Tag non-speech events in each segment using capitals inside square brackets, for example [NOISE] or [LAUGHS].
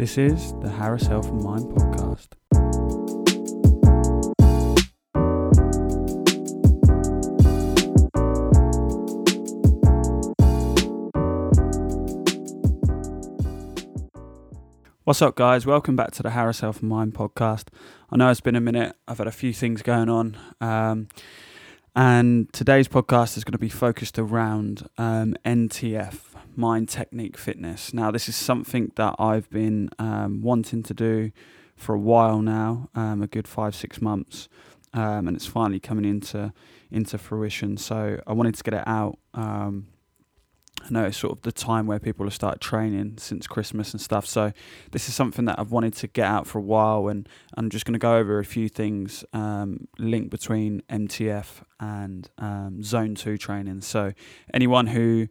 This is the Harris Health and Mind podcast. What's up, guys? Welcome back to the Harris Health and Mind podcast. I know it's been a minute. I've had a few things going on. Um, and today's podcast is going to be focused around um, MTF, mind technique fitness. Now, this is something that I've been um, wanting to do for a while now, um, a good five, six months, um, and it's finally coming into into fruition. So I wanted to get it out. Um, I know it's sort of the time where people have started training since Christmas and stuff. So this is something that I've wanted to get out for a while, and I'm just going to go over a few things um, linked between MTF and um, Zone Two training. So anyone who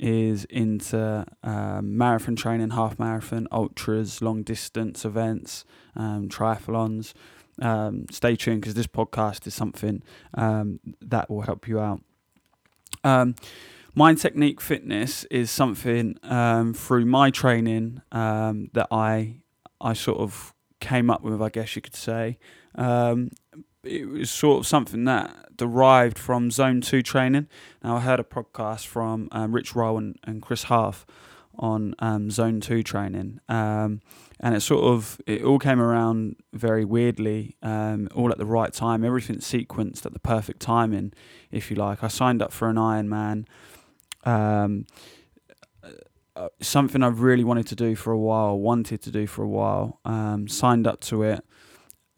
is into um, marathon training, half marathon, ultras, long distance events, um, triathlons. Um, stay tuned because this podcast is something um, that will help you out. Um, Mind Technique Fitness is something um, through my training that I I sort of came up with, I guess you could say. It was sort of something that derived from Zone 2 training. Now, I heard a podcast from um, Rich Roll and, Chris Hauth on um, Zone 2 training. Um, and it sort of, it all came around very weirdly, um, all at the right time. Everything sequenced at the perfect timing, if you like. I signed up for an Ironman. Um, uh, something I've really wanted to do for a while, wanted to do for a while, um, signed up to it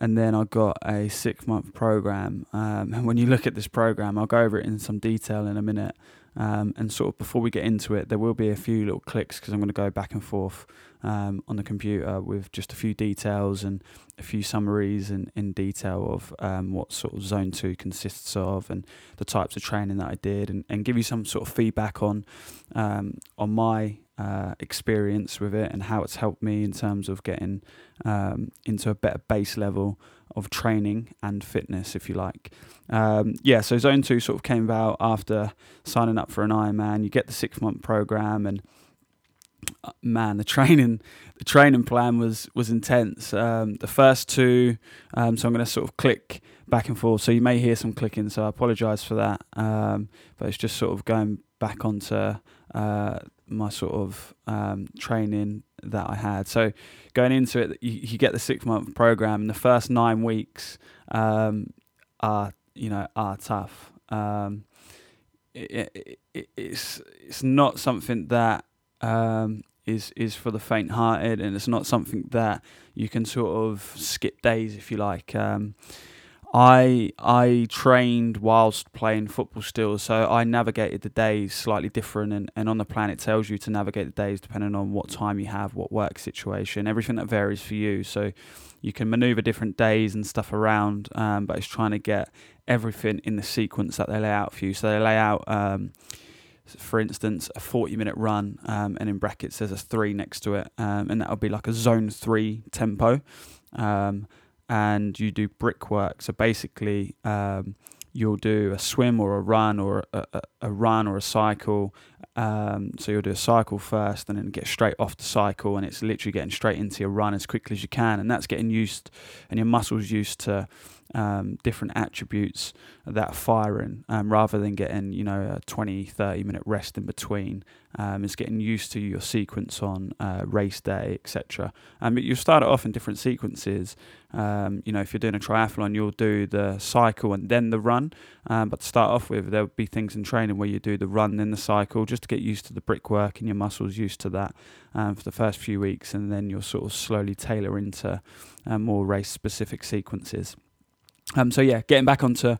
and then I got a six month program. Um, and when you look at this program, I'll go over it in some detail in a minute. Um, and sort of before we get into it, there will be a few little clicks because I'm going to go back and forth um, on the computer with just a few details and a few summaries in, in detail of um, what sort of Zone 2 consists of and the types of training that I did and, and give you some sort of feedback on um, on my uh, experience with it and how it's helped me in terms of getting um, into a better base level of training and fitness, if you like. Um, yeah, so Zone 2 sort of came about after signing up for an Ironman. You get the six month program and uh, man, the training, the training plan was was intense. Um, the first two, um, so I'm going to sort of click back and forth. So you may hear some clicking, so I apologise for that. Um, but it's just sort of going back onto uh, my sort of um, training that I had. So going into it, you, you get the six month program. And the first nine weeks um, are you know are tough. Um, it, it, it's it's not something that um, is is for the faint-hearted, and it's not something that you can sort of skip days if you like. Um, I I trained whilst playing football still, so I navigated the days slightly different. And, and on the plan, it tells you to navigate the days depending on what time you have, what work situation, everything that varies for you. So you can maneuver different days and stuff around, um, but it's trying to get everything in the sequence that they lay out for you. So they lay out, um, for instance, a 40 minute run, um, and in brackets there's a three next to it, um, and that'll be like a zone three tempo. Um, and you do brickwork. So basically, um, you'll do a swim or a run or a, a, a run or a cycle. Um, so you'll do a cycle first and then get straight off the cycle, and it's literally getting straight into your run as quickly as you can, and that's getting used and your muscles used to um, different attributes that are firing um, rather than getting you know a 20 30 minute rest in between um, getting used to your sequence on uh, race day etc um, but you start it off in different sequences. Um, you know if you're doing a triathlon you'll do the cycle and then the run. Um, but to start off with there'll be things in training where you do the run then the cycle just to get used to the brickwork and your muscles used to that um, for the first few weeks. And then you'll sort of slowly tailor into uh, more race specific sequences um, so yeah, getting back onto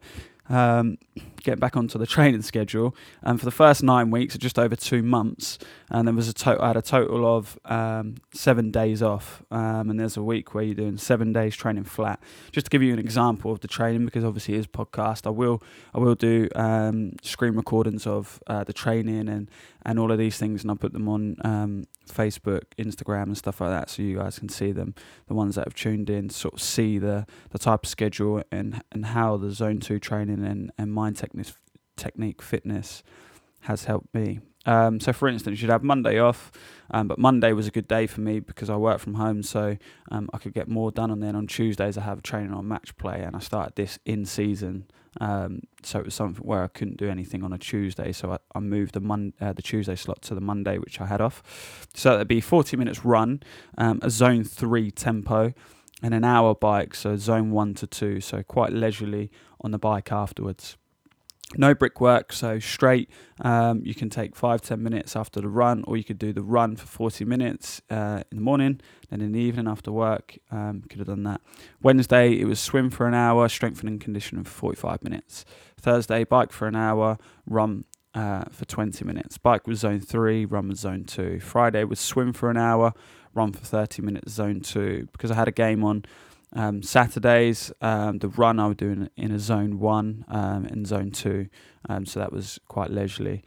um, getting back onto the training schedule. And for the first nine weeks, just over two months, and there was a total. I had a total of um, seven days off, um, and there's a week where you're doing seven days training flat. Just to give you an example of the training, because obviously it is podcast. I will I will do um, screen recordings of uh, the training and and all of these things, and I'll put them on um, Facebook, Instagram, and stuff like that, so you guys can see them. The ones that have tuned in, sort of see the the type of schedule and and how the Zone Two training and and mind technique technique fitness has helped me. Um, so, for instance, you'd have Monday off, um, but Monday was a good day for me because I work from home, so um, I could get more done. And then on Tuesdays, I have training on match play, and I started this in season. Um, so it was something where I couldn't do anything on a Tuesday, so I, I moved the Mon- uh, the Tuesday slot to the Monday, which I had off. So that'd be 40 minutes run, um, a zone three tempo, and an hour bike, so zone one to two, so quite leisurely on the bike afterwards no brickwork, so straight. Um, you can take five ten minutes after the run, or you could do the run for 40 minutes uh, in the morning, then in the evening after work. Um, could have done that. Wednesday, it was swim for an hour, strengthening conditioning for 45 minutes. Thursday, bike for an hour, run uh, for 20 minutes. Bike was zone three, run was zone two. Friday was swim for an hour, run for 30 minutes, zone two. Because I had a game on um, Saturdays, um, the run I was doing in a zone one um, and zone two, um, so that was quite leisurely.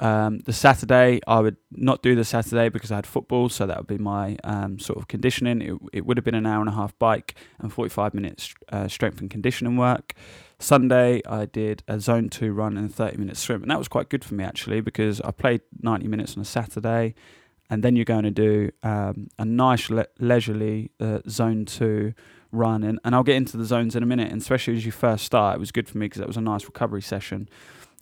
Um, the Saturday, I would not do the Saturday because I had football, so that would be my um, sort of conditioning. It, it, would have been an hour and a half bike and 45 minutes uh, strength and conditioning work. Sunday, I did a zone two run and a 30 minute swim, and that was quite good for me actually because I played 90 minutes on a Saturday and then you're going to do um, a nice le- leisurely uh, zone two run. And, and I'll get into the zones in a minute. And especially as you first start it was good for me because it was a nice recovery session.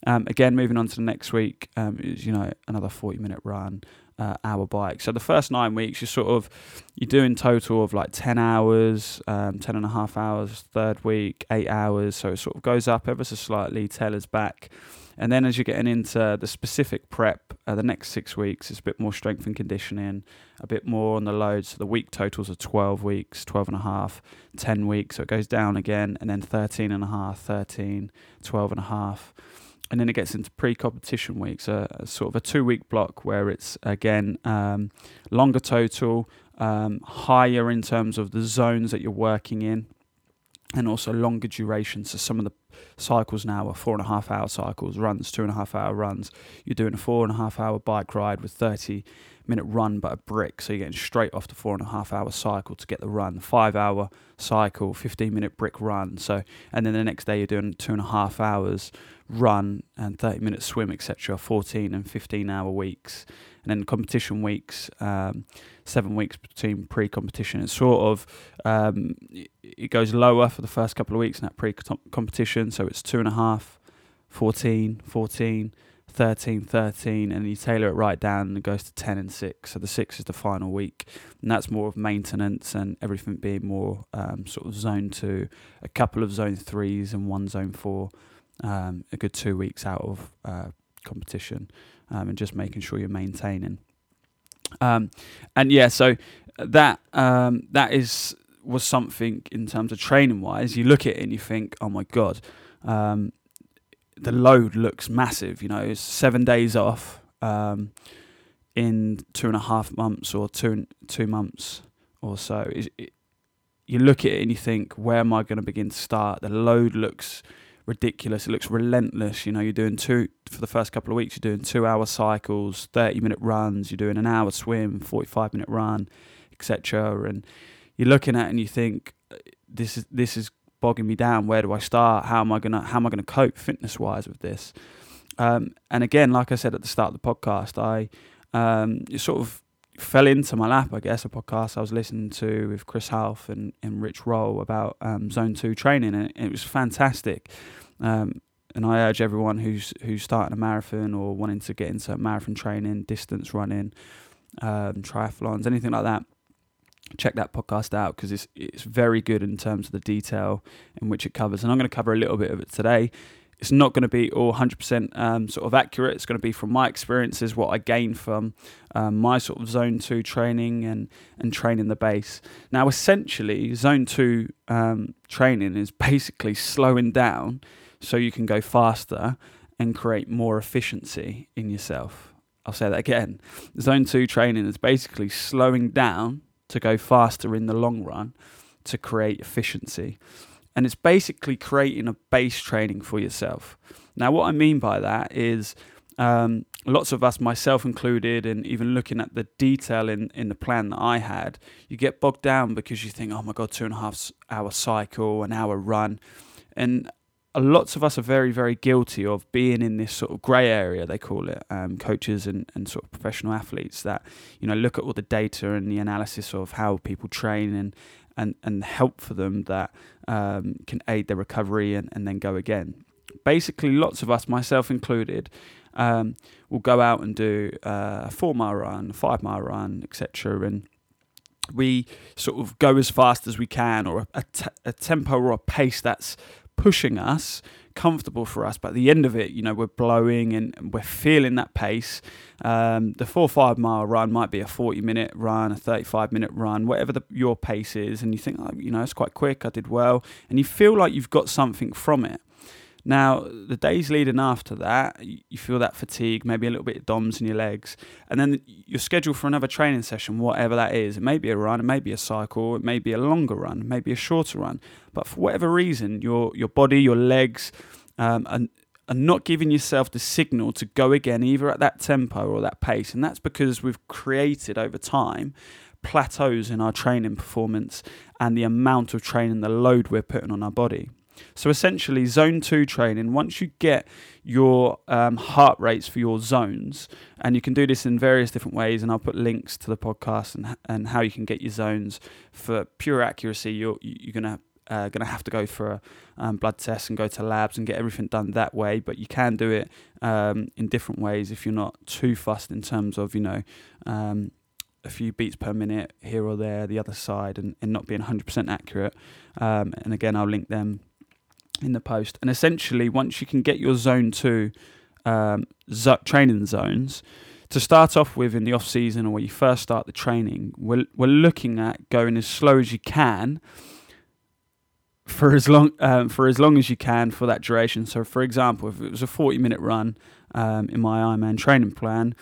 Um, again moving on to the next week um, is you know another 40 minute run uh, hour bike. So the first nine weeks you're sort of you do in total of like 10 hours um, 10 and a half hours third week 8 hours. So it sort of goes up ever so slightly tailors back and then as you're getting into the specific prep, uh, the next six weeks, it's a bit more strength and conditioning, a bit more on the load. So the week totals are 12 weeks, 12 and a half, 10 weeks. So it goes down again, and then 13 and a half, 13, 12 and a half. And then it gets into pre-competition weeks, a, a sort of a two-week block where it's again um, longer total, um, higher in terms of the zones that you're working in, and also longer duration. So some of the cycles now are four and a half hour cycles, runs, two and a half hour runs. You're doing a four and a half hour bike ride with 30 minute run but a brick. So you're getting straight off the four and a half hour cycle to get the run. Five hour cycle, 15 minute brick run. So, and then the next day you're doing two and a half hours run and 30 minute swim, etc. 14 and 15 hour weeks. And then competition weeks, um, seven weeks between pre-competition. It's sort of um, it goes lower for the first couple of weeks in that pre-competition, so it's two and a half, 14, 14, 13, 13, and you tailor it right down and it goes to 10 and 6. So the 6 is the final week, and that's more of maintenance and everything being more um, sort of zone 2, a couple of zone 3s and one zone 4, um, a good two weeks out of uh, competition, um, and just making sure you're maintaining. Um, and yeah, so that um, that is was something in terms of training wise. You look at it and you think, oh my god, um, the load looks massive. You know, it's seven days off um, in two and a half months or two two months or so. It, it, you look at it and you think, where am I going to begin to start? The load looks ridiculous. It looks relentless. You know, you're doing two for the first couple of weeks. You're doing two-hour cycles, thirty-minute runs. You're doing an hour swim, forty-five-minute run, etc. And you're looking at it and you think, this is this is bogging me down. Where do I start? How am I gonna how am I gonna cope fitness-wise with this? Um, and again, like I said at the start of the podcast, I um, sort of fell into my lap, I guess, a podcast I was listening to with Chris Hauth and, and Rich Roll about um, Zone 2 training, and it, it was fantastic. Um, and I urge everyone who's who's starting a marathon or wanting to get into marathon training, distance running, um, triathlons, anything like that, check that podcast out because it's it's very good in terms of the detail in which it covers. And I'm going to cover a little bit of it today it's not going to be all 100% um, sort of accurate. It's going to be from my experiences, what I gained from um, my sort of zone two training and, and training the base. Now, essentially, zone two um, training is [LAUGHS] basically slowing down so you can go faster and create more efficiency in yourself. I'll say that again. Zone two training is basically slowing down to go faster in the long run to create efficiency and it's basically creating a base training for yourself. Now, what I mean by that is um, lots of us, myself included, and even looking at the detail in, in the plan that I had, you get bogged down because you think, oh my God, two and a half hour cycle, an hour run. And lots of us are very, very guilty of being in this sort of grey area, they call it, um, coaches and, and sort of professional athletes that, you know, look at all the data and the analysis of how people train and, and, and help for them that um, can aid their recovery and, and then go again. Basically, lots of us, myself included, um, will go out and do uh, a four mile run, a five mile run, etc. And we sort of go as fast as we can or a, a tempo or a pace that's pushing us comfortable for us but at the end of it you know we're blowing and we're feeling that pace. Um, the four five mile run might be a 40 minute run a 35 minute run whatever the, your pace is and you think oh, you know it's quite quick i did well and you feel like you've got something from it now, the days leading after that, you feel that fatigue, maybe a little bit of DOMS in your legs, and then you're scheduled for another training session, whatever that is. It may be a run, it may be a cycle, it may be a longer run, maybe a shorter run. But for whatever reason, your your body, your legs, um, are, are not giving yourself the signal to go again, either at that tempo or that pace. And that's because we've created over time plateaus in our training performance and the amount of training, the load we're putting on our body. So essentially, zone two training, once you get your um, heart rates for your zones, and you can do this in various different ways, and I'll put links to the podcast and, and how you can get your zones for pure accuracy. You're, you're going to uh, going to have to go for a um, blood test and go to labs and get everything done that way. But you can do it um, in different ways if you're not too fussed in terms of you know um, a few beats per minute here or there, the other side, and, and not being 100% accurate. Um, and again, I'll link them in the post. And essentially, once you can get your zone two um, training zones, to start off with in the off season or when you first start the training, we're, we're looking at going as slow as you can for as long um, for as long as you can for that duration. So, for example, if it was a 40 minute run um, in my Ironman training plan,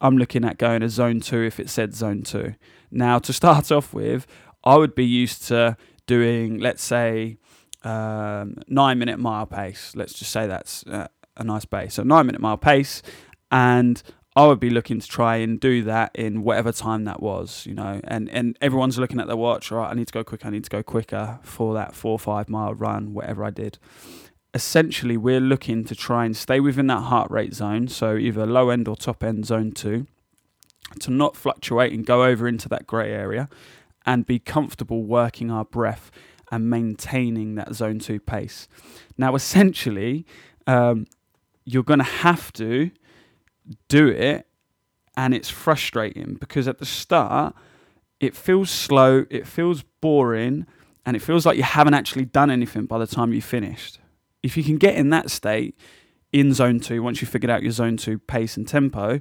I'm looking at going to zone two if it said zone two. Now, to start [LAUGHS] off with, I would be used to doing, let's say, um, nine minute mile pace. Let's just say that's uh, a nice pace. So nine minute mile pace, and I would be looking to try and do that in whatever time that was, you know. And and everyone's looking at their watch. All right, I need to go quicker. I need to go quicker for that four or five mile run, whatever I did. Essentially, we're looking to try and stay within that heart rate zone, so either low end or top end zone two, to not fluctuate and go over into that grey area, and be comfortable working our breath and maintaining that zone two pace. Now, essentially, um, you're going to have to do it, and it's frustrating because at the start, it feels slow, it feels boring, and it feels like you haven't actually done anything by the time you finished. If you can get in that state in zone two, once you've figured out your zone two pace and tempo,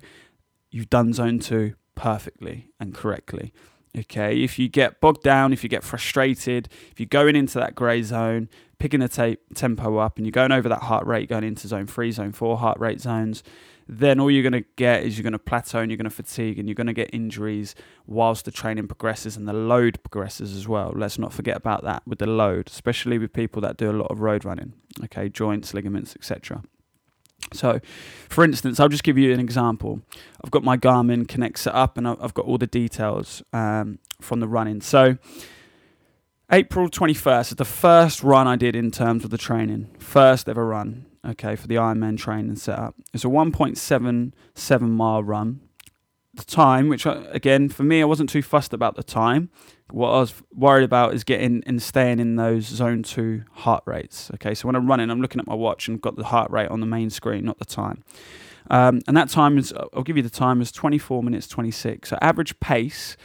you've done zone two perfectly and correctly. Okay, if you get bogged down, if you get frustrated, if you're going into that grey zone, picking the tape, tempo up, and you're going over that heart rate, going into zone three, zone four heart rate zones, then all you're going to get is you're going to plateau and you're going to fatigue and you're going to get injuries whilst the training progresses and the load progresses as well. Let's not forget about that with the load, especially with people that do a lot of road running, okay, joints, ligaments, etc. So, for instance, I'll just give you an example. I've got my Garmin Connect set up and I've got all the details um, from the running. So, April 21st is the first run I did in terms of the training. First ever run, okay, for the Ironman training setup. It's a 1.77 mile run. The time, which I, again, for me, I wasn't too fussed about the time what I was worried about is getting and staying in those zone two heart rates. Okay, so when I'm running, I'm looking at my watch and got the heart rate on the main screen, not the time. Um, and that time is, I'll give you the time, is 24 minutes 26. So average pace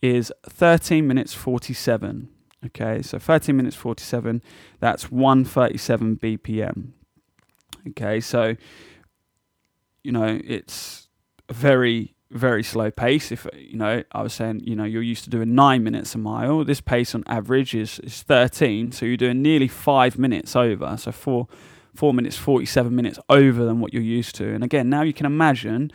is 13 minutes 47. Okay, so 13 minutes 47, that's 137 BPM. Okay, so, you know, it's very very slow pace. If you know, I was saying, you know, you're used to doing nine minutes a mile. This pace on average is is 13, so you're doing nearly five minutes over. So four four minutes, 47 minutes over than what you're used to. And again, now you can imagine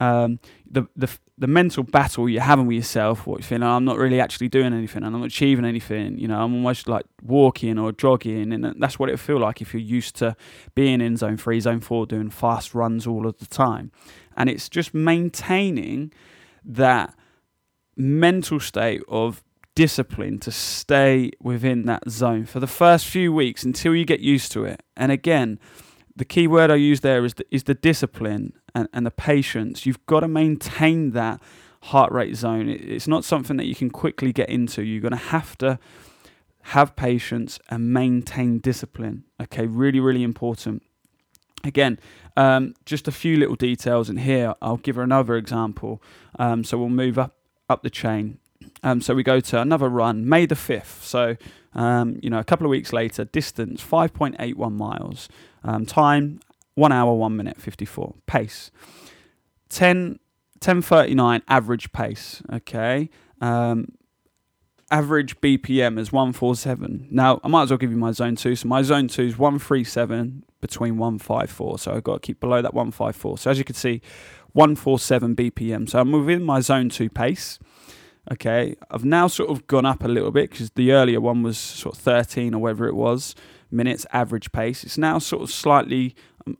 um, the, the the mental battle you're having with yourself. What you're feeling? I'm not really actually doing anything, and I'm not achieving anything. You know, I'm almost like walking or jogging, and that's what it feel like if you're used to being in zone three, zone four, doing fast runs all of the time and it's just maintaining that mental state of discipline to stay within that zone for the first few weeks until you get used to it. And again, the key word I use there is the, is the discipline and, and the patience. You've got to maintain that heart rate zone. It's not something that you can quickly get into. You're going to have to have patience and maintain discipline. Okay, really, really important. Again, um, just a few little details in here. I'll give her another example. Um, so we'll move up up the chain. Um, so we go to another run, May the fifth. So um, you know, a couple of weeks later, distance 5.81 miles, um, time one hour one minute 54. Pace 10 1039 average pace. Okay. Um, average BPM is 147. Now, I might as well give you my zone two. So, my zone two is 137 between 154. So, I've got to keep below that 154. So, as you can see, 147 BPM. So, I'm within my zone two pace. Okay. I've now sort of gone up a little bit because the earlier one was sort of 13 or whatever it was minutes average pace. It's now sort of slightly,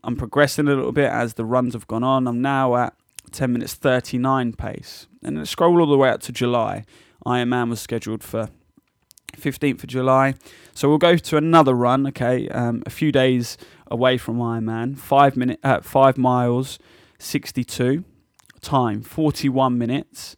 I'm, progressing a little bit as the runs have gone on. I'm now at 10 minutes 39 pace. And then scroll all the way up to July. Ironman was scheduled for 15th of July. So we'll go to another run, okay, um, a few days away from Ironman. Five, minute, uh, five miles, 62. Time, 41 minutes,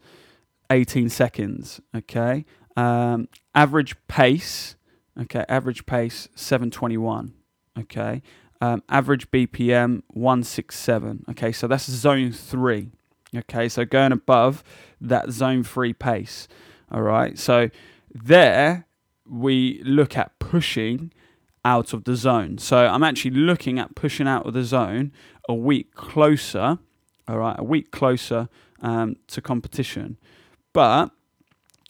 18 seconds, okay. Um, average pace, okay, average pace, 721, okay. Um, average BPM 167. Okay, so that's zone three. Okay, so going above that zone three pace. All right, so there we look at pushing out of the zone. So I'm actually looking at pushing out of the zone a week closer. All right, a week closer um, to competition. But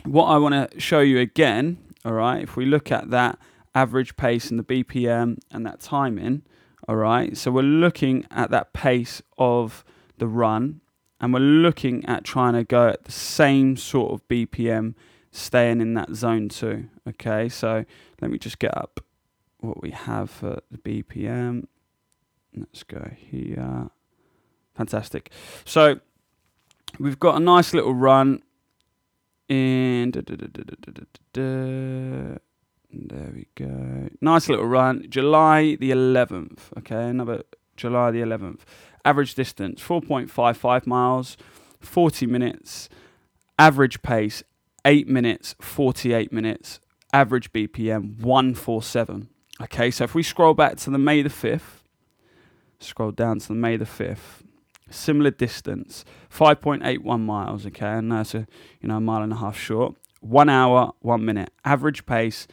what I want to show you again, all right, if we look at that average pace and the BPM and that timing, all right, so we're looking at that pace of the run and we're looking at trying to go at the same sort of BPM, staying in that zone too. Okay, so let me just get up what we have for the BPM. Let's go here. Fantastic. So we've got a nice little run in. There we go. Nice little run. July the 11th. Okay, another July the 11th. Average distance 4.55 miles, 40 minutes. Average pace 8 minutes, 48 minutes. Average BPM 147. Okay, so if we scroll back to the May the 5th, scroll down to the May the 5th, similar distance, 5.81 miles, okay, and that's a you know a mile and a half short. One hour, one minute. Average pace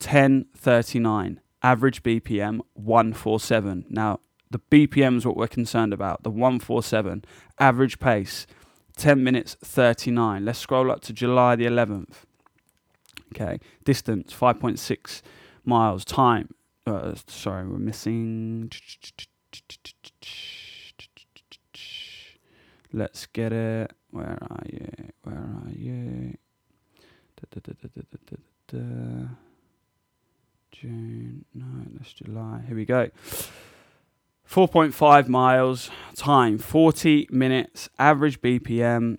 1039. Average BPM 147. Now, the BPM is what we're concerned about. The 147. Average pace 10 minutes 39. Let's scroll up to July the 11th. Okay, distance 5.6 miles. Time, uh, sorry, we're missing. Let's get it. Where are you? Where are you? Da, da, da, June, no, that's July. Here we go. 4.5 miles, time 40 minutes, average BPM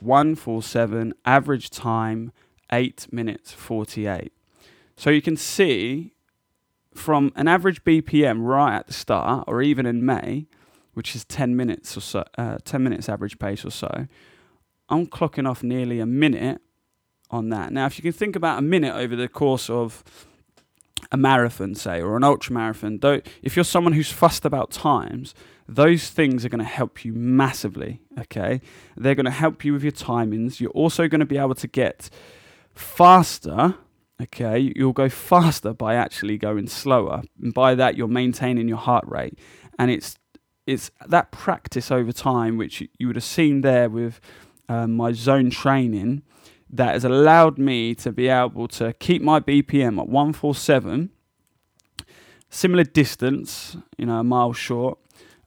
147, average time 8 minutes 48. So you can see from an average BPM right at the start, or even in May, which is 10 minutes or so, uh, 10 minutes average pace or so, I'm clocking off nearly a minute on that. Now, if you can think about a minute over the course of a marathon, say, or an ultra marathon, though, if you're someone who's fussed about times, those things are going to help you massively. Okay, they're going to help you with your timings. You're also going to be able to get faster. Okay, you'll go faster by actually going slower, and by that you're maintaining your heart rate, and it's it's that practice over time, which you would have seen there with um, my zone training that has allowed me to be able to keep my BPM at 147, similar distance, you know, a mile short,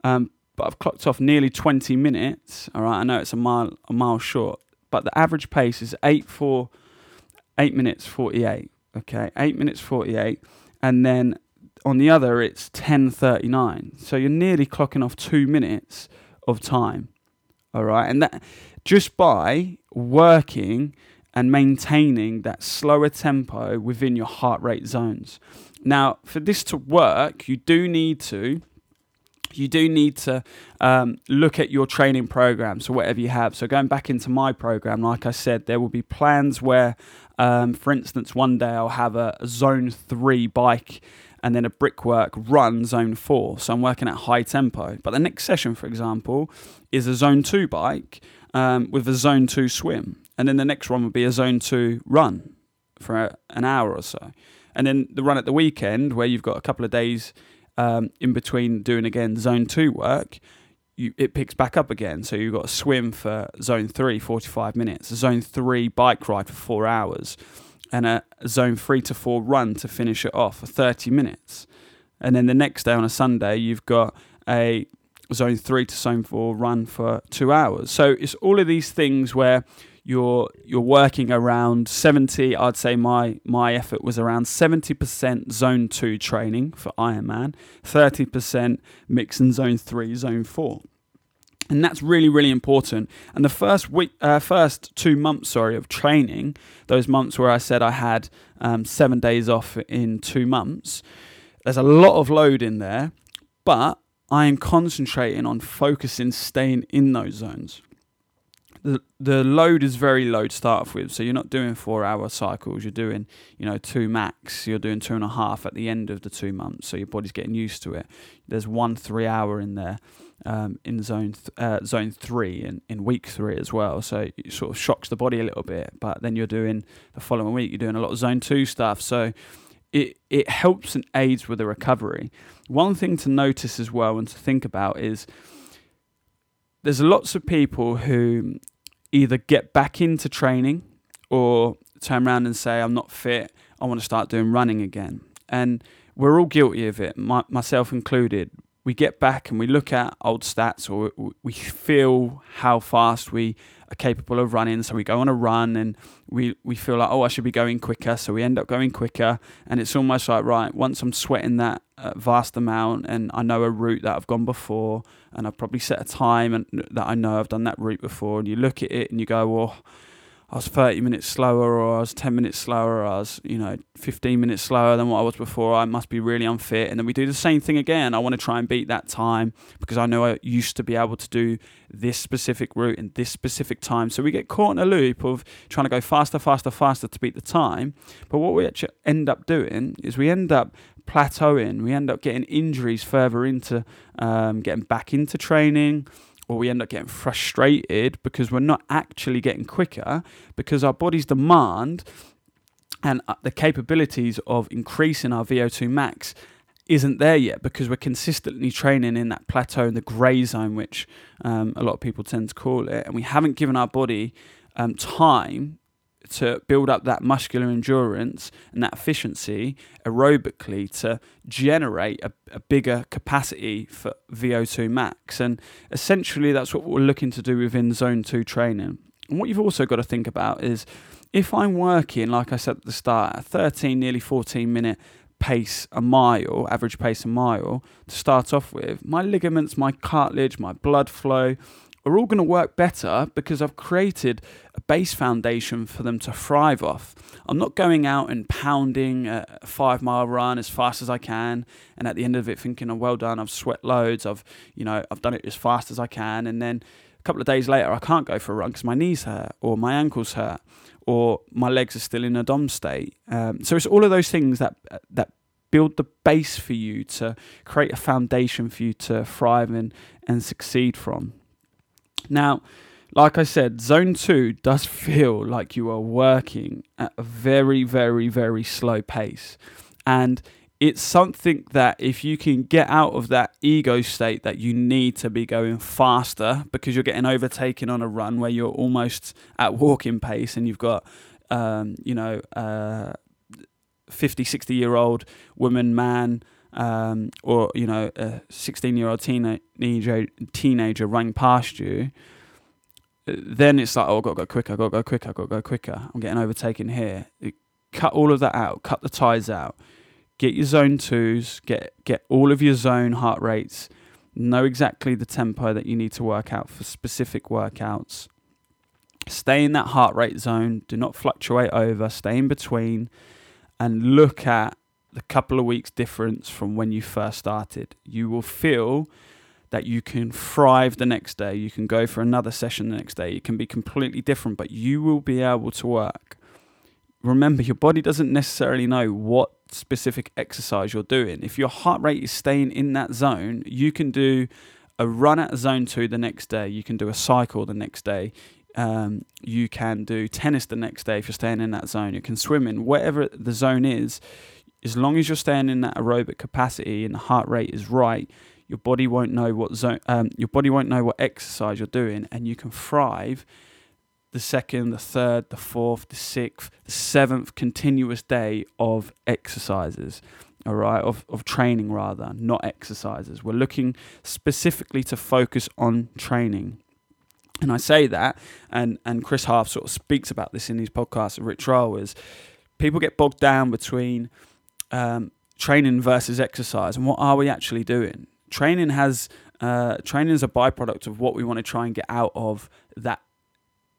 um, but I've clocked off nearly 20 minutes. All right, I know it's a mile a mile short, but the average pace is eight four, eight minutes 48. Okay, eight minutes 48, and then on the other it's 10:39. So you're nearly clocking off two minutes of time. All right, and that just by working and maintaining that slower tempo within your heart rate zones. Now, for this to work, you do need to you do need to um, look at your training program, so whatever you have. So going back into my program, like I said, there will be plans where, um, for instance, one day I'll have a, a zone three bike and then a brickwork run zone four. So I'm working at high tempo. But the next session, for example, is a zone two bike um, with a zone two swim, and then the next one would be a zone two run for an hour or so and then the run at the weekend where you've got a couple of days um, in between doing again zone two work, you, it picks back up again. So you've got a swim for zone three, 45 minutes, a zone three bike ride for four hours, and a zone three to four run to finish it off for 30 minutes. And then the next day on a Sunday, you've got a zone three to zone four run for two hours. So it's all of these things where you're you're working around 70 I'd say my my effort was around 70% zone 2 training for Ironman 30% mix in zone 3 zone 4 and that's really really important and the first week uh, first 2 months sorry of training those months where I said I had um, 7 days off in 2 months there's a lot of load in there but I am concentrating on focusing staying in those zones the the load is very low to start off with. So you're not doing four hour cycles. You're doing you know two max. You're doing two and a half at the end of the two months. So your body's getting used to it. There's one three hour in there. Um, in zone th- uh, zone three in, in week three as well, so it sort of shocks the body a little bit. But then you're doing the following week, you're doing a lot of zone two stuff, so it it helps and aids with the recovery. One thing to notice as well and to think about is there's lots of people who either get back into training or turn around and say, I'm not fit, I want to start doing running again. And we're all guilty of it, my, myself included. We get back and we look at old stats or we feel how fast we are capable of running. So we go on a run and we, we feel like, oh, I should be going quicker. So we end up going quicker. And it's almost like, right, once I'm sweating that uh, vast amount and I know a route that I've gone before and I've probably set a time and that I know I've done that route before. And you look at it and you go, well, I was 30 minutes slower or I was 10 minutes slower or I was, you know, 15 minutes slower than what I was before. I must be really unfit. And then we do the same thing again. I want to try and beat that time because I know I used to be able to do this specific route in this specific time. So we get caught in a loop of trying to go faster, faster, faster to beat the time. But what we actually end up doing is we end up plateauing. We end up getting injuries further into um, getting back into training, or we end up getting frustrated because we're not actually getting quicker because our body's demand and uh, the capabilities of increasing our VO2 max isn't there yet because we're consistently training in that plateau in the grey zone, which um, a lot of people tend to call it, and we haven't given our body um, time to build up that muscular endurance and that efficiency aerobically to generate a, a, bigger capacity for VO2 max. And essentially, that's what we're looking to do within zone two training. And what you've also got to think about is if I'm working, like I said at the start, a 13, nearly 14 minute pace a mile, average pace a mile to start off with, my ligaments, my cartilage, my blood flow, are all going to work better because I've created a base foundation for them to thrive off. I'm not going out and pounding a five mile run as fast as I can, and at the end of it thinking, "Oh, well done! I've sweat loads. I've, you know, I've done it as fast as I can." And then a couple of days later, I can't go for a run because my knees hurt or my ankles hurt or my legs are still in a DOM state. Um, so it's all of those things that that build the base for you to create a foundation for you to thrive and and succeed from. Now, like I said, zone two does [LAUGHS] feel like you are working at a very, very, very slow pace. And it's something that if you can get out of that ego state that you need to be going faster because you're getting overtaken on a run where you're almost at walking pace and you've got, um, you know, uh, 50, 60 year old woman, man, um, or, you know, a 16 year old teenager, teenager running past you then it's like, oh, I've got to go quicker, I've got to go quicker, I've got to go quicker. I'm getting overtaken here. cut all of that out, cut the ties out. Get your zone twos, get get all of your zone heart rates, know exactly the tempo that you need to work out for specific workouts. Stay in that heart rate zone. Do not fluctuate over. Stay in between and look at the couple of weeks difference from when you first started. You will feel that you can thrive the next day. You can go for another session the next day. It can be completely different, but you will be able to work. Remember, your body doesn't necessarily know what specific exercise you're doing. If your heart rate is staying in that zone, you can do a run at zone two the next day. You can do a cycle the next day. Um, you can do tennis the next day if you're staying in that zone. You can swim in whatever the zone is. As long as you're staying in that aerobic capacity and the heart rate is right, your body won't know what zone. Um, your body won't know what exercise you're doing, and you can thrive the second, the third, the fourth, the sixth, the seventh continuous day of exercises. All right, of, of training rather, not exercises. We're looking specifically to focus on training. And I say that, and, and Chris Hauth sort of speaks about this in his podcast, Rich Roll, is people get bogged down between um, training versus exercise and what are we actually doing? Training has uh, training is a byproduct of what we want to try and get out of that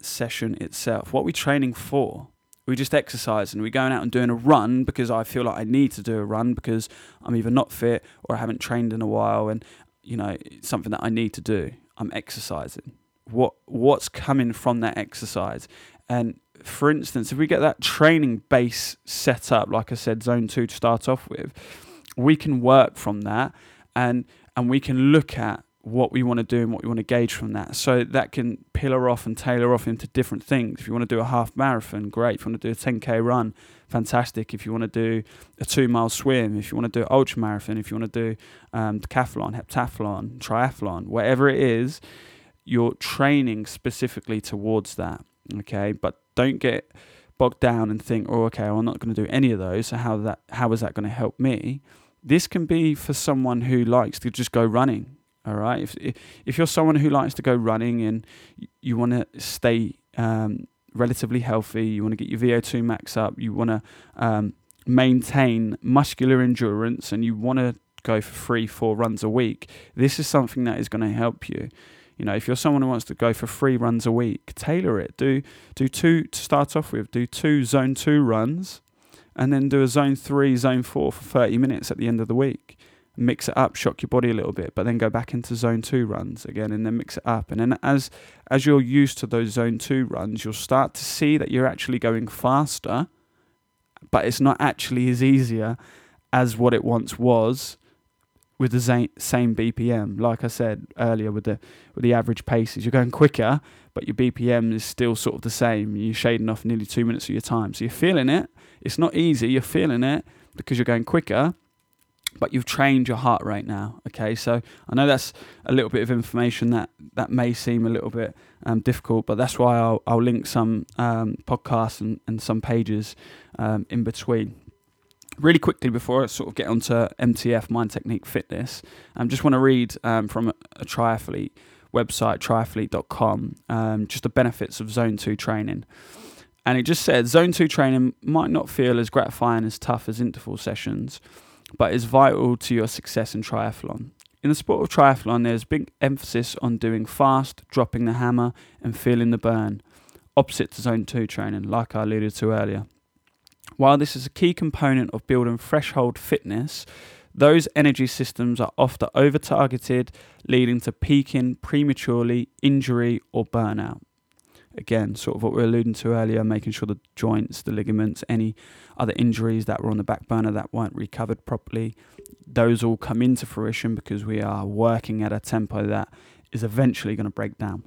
session itself. What are we training for? we just exercise and we're going out and doing a run because I feel like I need to do a run because I'm either not fit or I haven't trained in a while and you know it's something that I need to do. I'm exercising. What what's coming from that exercise? And for instance, if we get that training base set up, like I said, zone two to start off with, we can work from that and and we can look at what we want to do and what we want to gauge from that. So that can pillar off and tailor off into different things. If you want to do a half marathon, great. If you want to do a 10k run, fantastic. If you want to do a two mile swim, if you want to do an ultra marathon, if you want to do um, decathlon, heptathlon, triathlon, whatever it is, you're training specifically towards that. Okay, but don't get bogged down and think, oh, okay, well, I'm not going to do any of those. So how that how is that going to help me? This can be for someone who likes to just go running all right. If if you're someone who likes to go running and you want to stay um, relatively healthy, you want to get your VO2 max up, you want to um, maintain muscular endurance, and you want to go for three, four runs a week, this is something that is going to help you. You know, if you're someone who wants to go for three runs a week, tailor it. Do do two to start off with. Do two zone two runs, and then do a zone three, zone four for 30 minutes at the end of the week mix it up, shock your body a little bit, but then go back into zone two runs again and then mix it up. And then as as you're used to those zone two runs, you'll start to see that you're actually going faster, but it's not actually as easier as what it once was with the same BPM. Like I said earlier, with the with the average paces, you're going quicker, but your BPM is still sort of the same. You're shading off nearly two minutes of your time, so you're feeling it. It's not easy. You're feeling it because you're going quicker, but you've trained your heart rate now. Okay, so I know that's a little bit of information that that may seem a little bit um, difficult, but that's why I'll, I'll link some um, podcasts and, and some pages um, in between. Really quickly before I sort of get onto MTF Mind Technique Fitness, I um, just want to read um, from a, a, triathlete website, triathlete.com, um, just the benefits of Zone Two training. And it just said Zone Two training might not feel as gratifying as tough as interval sessions but is vital to your success in triathlon. In the sport of triathlon, there's big emphasis on doing fast, dropping the hammer, and feeling the burn, opposite to zone 2 training, like I alluded to earlier. While this is a key component of building threshold fitness, those energy systems are often over targeted, leading to peaking prematurely, injury, or burnout again, sort of what we are alluding to earlier, making sure the joints, the ligaments, any other injuries that were on the back burner that weren't recovered properly, those all come into fruition because we are working at a tempo that is eventually going to break down.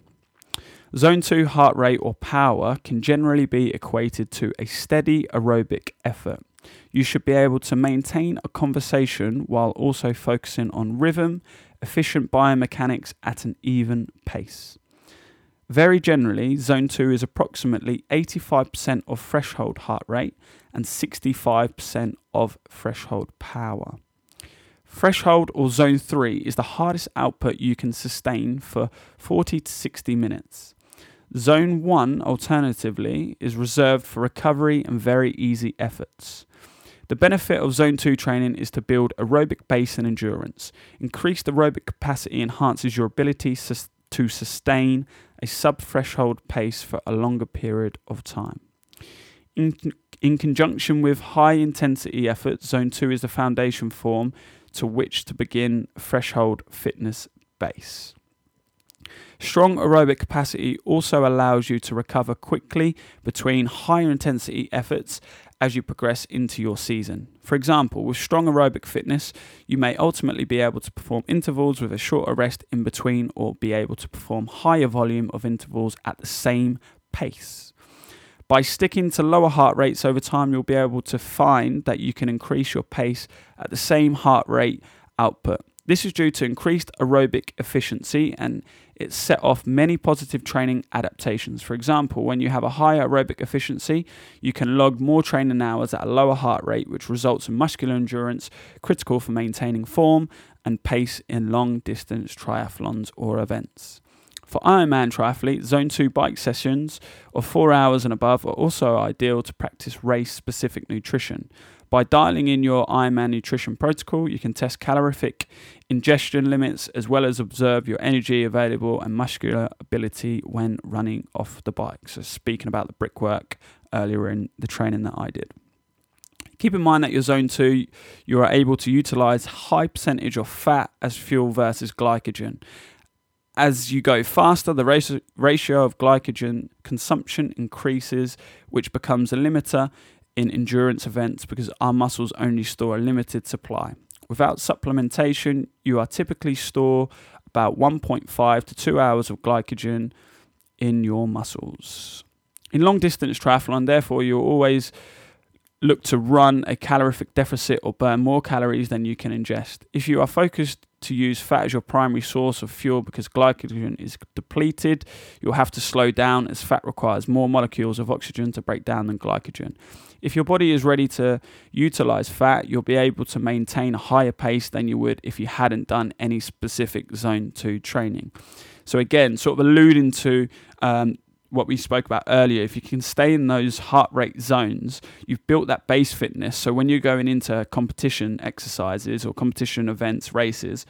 Zone 2 heart rate or power can generally be equated to a steady aerobic effort. You should be able to maintain a conversation while also focusing on rhythm, efficient biomechanics at an even pace. Very generally, zone 2 is approximately 85% of threshold heart rate and 65% of threshold power. Threshold or zone 3 is the hardest output you can sustain for 40 to 60 minutes. Zone 1, alternatively, is reserved for recovery and very easy efforts. The benefit of Zone 2 training is to build aerobic base and endurance. Increased aerobic capacity enhances your ability to sustain a sub threshold pace for a longer period of time. In, in conjunction with high intensity effort, Zone 2 is the foundation form to which to begin threshold fitness base. Strong aerobic capacity also allows you to recover quickly between higher intensity efforts as you progress into your season. For example, with strong aerobic fitness, you may ultimately be able to perform intervals with a shorter rest in between or be able to perform higher volume of intervals at the same pace. By sticking to lower heart rates over time, you'll be able to find that you can increase your pace at the same heart rate output. This is due to increased aerobic efficiency and it set off many positive training adaptations. For example, when you have a higher aerobic efficiency, you can log more training hours at a lower heart rate, which results in muscular endurance critical for maintaining form and pace in long distance triathlons or events. For Ironman triathletes, Zone 2 bike sessions of four hours and above are also ideal to practice race specific nutrition. By dialing in your Ironman nutrition protocol, you can test calorific ingestion limits as well as observe your energy available and muscular ability when running off the bike. So, speaking about the brickwork earlier in the training that I did. Keep in mind that your zone 2 you are able to utilize high percentage of fat as fuel versus glycogen. As you go faster, the ratio of glycogen consumption increases, which becomes a limiter in endurance events because our muscles only store a limited supply. Without supplementation, you are typically store about 1.5 to 2 hours of glycogen in your muscles. In long distance triathlon, therefore, you'll always look to run a calorific deficit or burn more calories than you can ingest. If you are focused to use fat as your primary source of fuel because glycogen is depleted, you'll have to slow down as fat requires more molecules of oxygen to break down than glycogen. If your body is ready to utilize fat, you'll be able to maintain a higher pace than you would if you hadn't done any specific zone 2 training. So, again, sort of alluding to um, what we spoke about earlier, if you can stay in those heart rate zones, you've built that base fitness. So when you're going into competition exercises or competition events, races,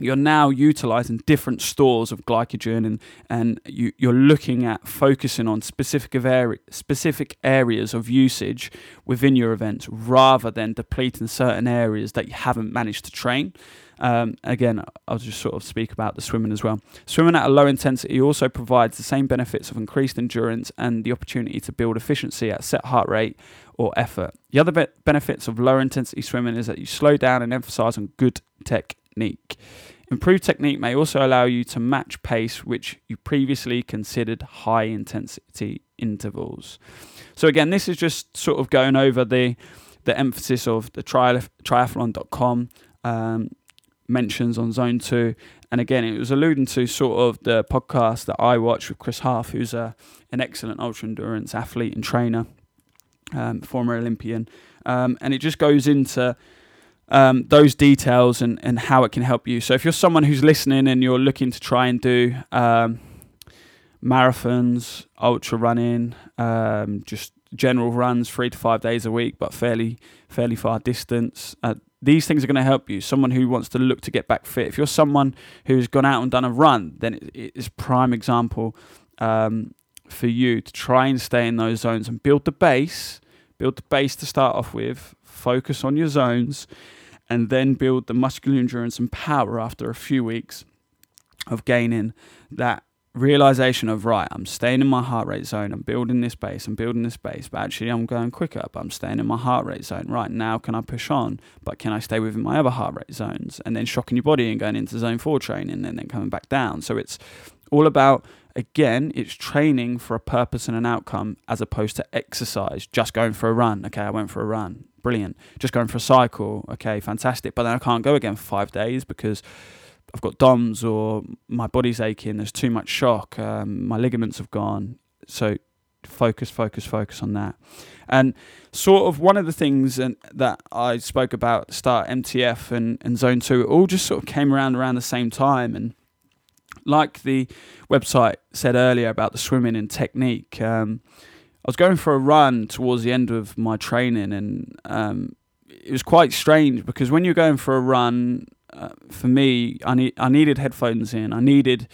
you're now utilizing different stores of glycogen and, and you, you're looking at focusing on specific, area, specific areas of usage within your events rather than depleting certain areas that you haven't managed to train. Um, again, I'll just sort of speak about the swimming as well. Swimming at a low intensity also provides the same benefits of increased endurance and the opportunity to build efficiency at set heart rate or effort. The other be- benefits of lower intensity swimming is that you slow down and emphasize on good technique. Improved technique may also allow you to match pace which you previously considered high intensity intervals. So again, this is just sort of going over the the emphasis of the triathlon.com um, mentions on Zone 2. And again, it was alluding to sort of the podcast that I watch with Chris Hauth, who's a, an excellent ultra endurance athlete and trainer, um, former Olympian. Um, and it just goes into um, those details and, and how it can help you. So if you're someone who's listening and you're looking to try and do um, marathons, ultra running, um, just general runs three to five days a week, but fairly fairly far distance. Uh, these things are going to help you. Someone who wants to look to get back fit. If you're someone who's gone out and done a run, then it is prime example um, for you to try and stay in those zones and build the base. Build the base to start off with. Focus on your zones, and then build the muscular endurance and power after a few weeks of gaining that realization of right i'm staying in my heart rate zone i'm building this base i'm building this base but actually i'm going quicker but i'm staying in my heart rate zone. Right now can i push on but can i stay within my other heart rate zones? And then shocking your body and going into zone 4 training and then coming back down. So it's all about again it's training for a purpose and an outcome as opposed to exercise just going for a run. Okay i went for a run. Brilliant. Just going for a cycle. Okay fantastic. But then i can't go again for five days because I've got DOMS or my body's aching, there's too much shock, um, my ligaments have gone. So focus, focus, focus on that. And sort of one of the things that I spoke about start, MTF and, and Zone 2, it all just sort of came around around the same time. And like the website said earlier about the swimming and technique, um, I was going for a run towards the end of my training and um, it was quite strange because when you're going for a run uh, for me, I need I needed headphones in. I needed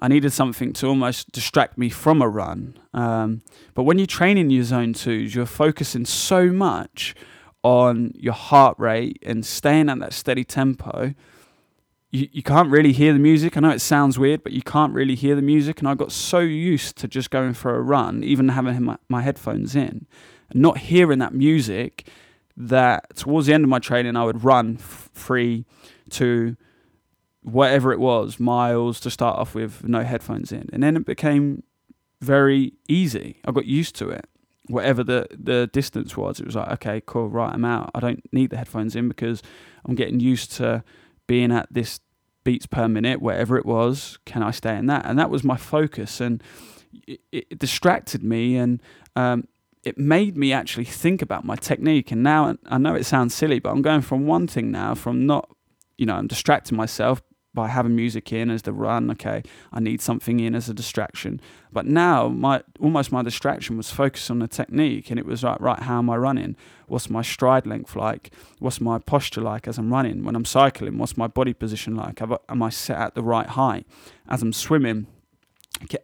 I needed something to almost distract me from a run. Um, but when you train in your zone twos, you're focusing so much on your heart rate and staying at that steady tempo. You, you can't really hear the music. I know it sounds weird, but you can't really hear the music. And I got so used to just going for a run, even having my, my headphones in, and not hearing that music, that towards the end of my training, I would run f- free to whatever it was, miles to start off with, no headphones in. And then it became very easy. I got used to it. Whatever the, the distance was, it was like, okay, cool, right, I'm out. I don't need the headphones in because I'm getting used to being at this beats per minute, whatever it was. Can I stay in that? And that was my focus. And it, it distracted me and um, it made me actually think about my technique. And now I know it sounds silly, but I'm going from one thing now, from not, you know, I'm distracting myself by having music in as the run. Okay, I need something in as a distraction. But now my almost my distraction was focused on the technique, and it was like, right, how am I running? What's my stride length like? What's my posture like as I'm running? When I'm cycling, what's my body position like? Am I set at the right height? As I'm swimming,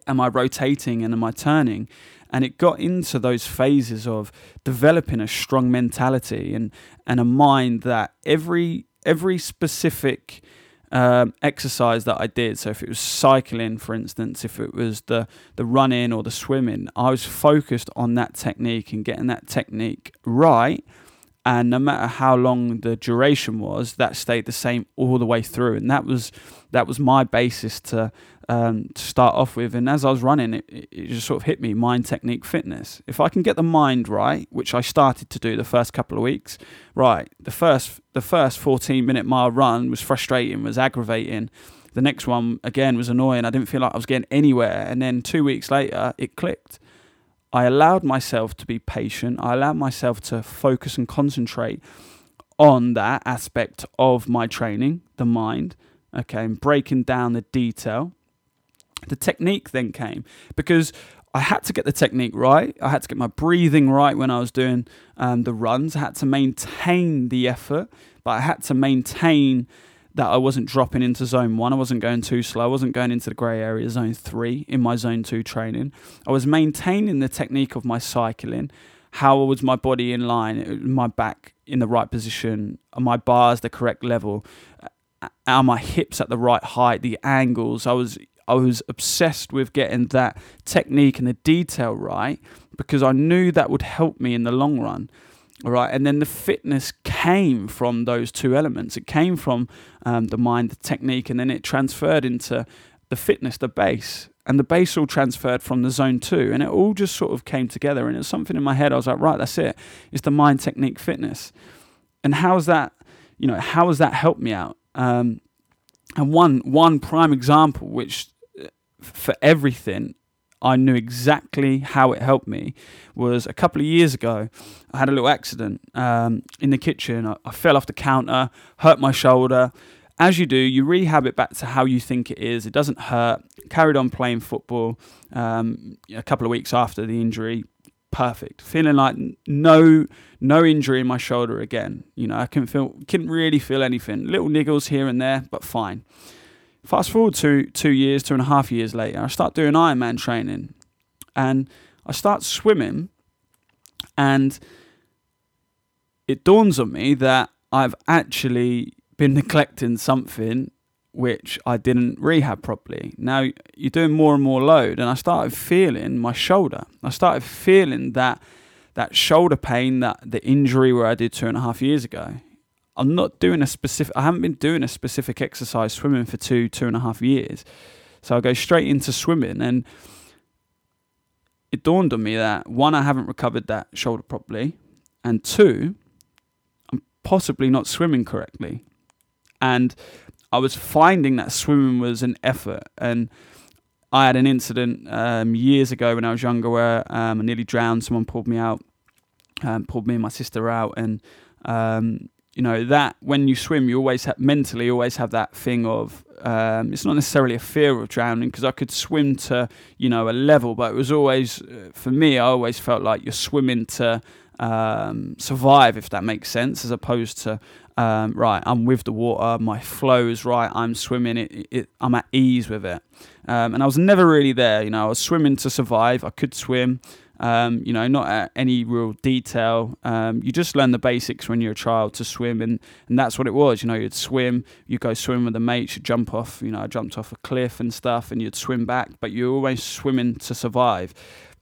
am I rotating and am I turning? And it got into those phases of developing a strong mentality and and a mind that every every specific um, exercise that I did. So if it was cycling, for instance, if it was the the running or the swimming, I was focused on that technique and getting that technique right. And no matter how long the duration was, that stayed the same all the way through. And that was that was my basis to um, to start off with. And as I was running, it, it just sort of hit me mind, technique, fitness. If I can get the mind right, which I started to do the first couple of weeks, right, the first the first 14 minute mile run was frustrating, was aggravating. The next one again was annoying. I didn't feel like I was getting anywhere. And then two weeks later, it clicked. I allowed myself to be patient. I allowed myself to focus and concentrate on that aspect of my training, the mind, okay, and breaking down the detail the technique then came because I had to get the technique right. I had to get my breathing right when I was doing um, the runs. I had to maintain the effort, but I had to maintain that I wasn't dropping into zone one. I wasn't going too slow. I wasn't going into the grey area, zone three, in my zone two training. I was maintaining the technique of my cycling. How was my body in line? My back in the right position? Are my bars the correct level? Are my hips at the right height? The angles? I was I was obsessed with getting that technique and the detail right because I knew that would help me in the long run. All right, and then the fitness came from those two elements. It came from um, the mind, the technique, and then it transferred into the fitness, the base, and the base all transferred from the zone two, and it all just sort of came together. And it's something in my head. I was like, right, that's it. It's the mind, technique, fitness. And how's that? You know, how has that helped me out? Um, and one one prime example, which for everything, I knew exactly how it helped me. Was a couple of years ago, I had a little accident um, in the kitchen. I, I fell off the counter, hurt my shoulder. As you do, you rehab it back to how you think it is. It doesn't hurt. Carried on playing football. Um, a couple of weeks after the injury, perfect. Feeling like no no injury in my shoulder again. You know, I couldn't feel, couldn't really feel anything. Little niggles here and there, but fine. Fast forward to two years, two and a half years later, I start doing Ironman training and I start swimming and it dawns on me that I've actually been neglecting something which I didn't rehab properly. Now you're doing more and more load, and I started feeling my shoulder. I started feeling that that shoulder pain, that the injury where I did two and a half years ago. I'm not doing a specific. I haven't been doing a specific exercise swimming for two two and a half years, so I go straight into swimming, and it dawned on me that one, I haven't recovered that shoulder properly, and two, I'm possibly not swimming correctly, and I was finding that swimming was an effort, and I had an incident um, years ago when I was younger where um, I nearly drowned. Someone pulled me out, um, pulled me and my sister out, and um, you know that when you swim you always have mentally always have that thing of um, it's not necessarily a fear of drowning because I could swim to you know a level but it was always uh, for me I always felt like you're swimming to um, survive, if that makes sense, as opposed to um, right, I'm with the water, my flow is right, I'm swimming, it, it I'm at ease with it. Um, and I was never really there, you know, I was swimming to survive, I could swim, um, you know, not at any real detail. Um, you just learn the basics when you're a child to swim, and, and that's what it was. You know, you'd swim, you go swim with the mates, you jump off, you know, I jumped off a cliff and stuff, and you'd swim back, but you're always swimming to survive.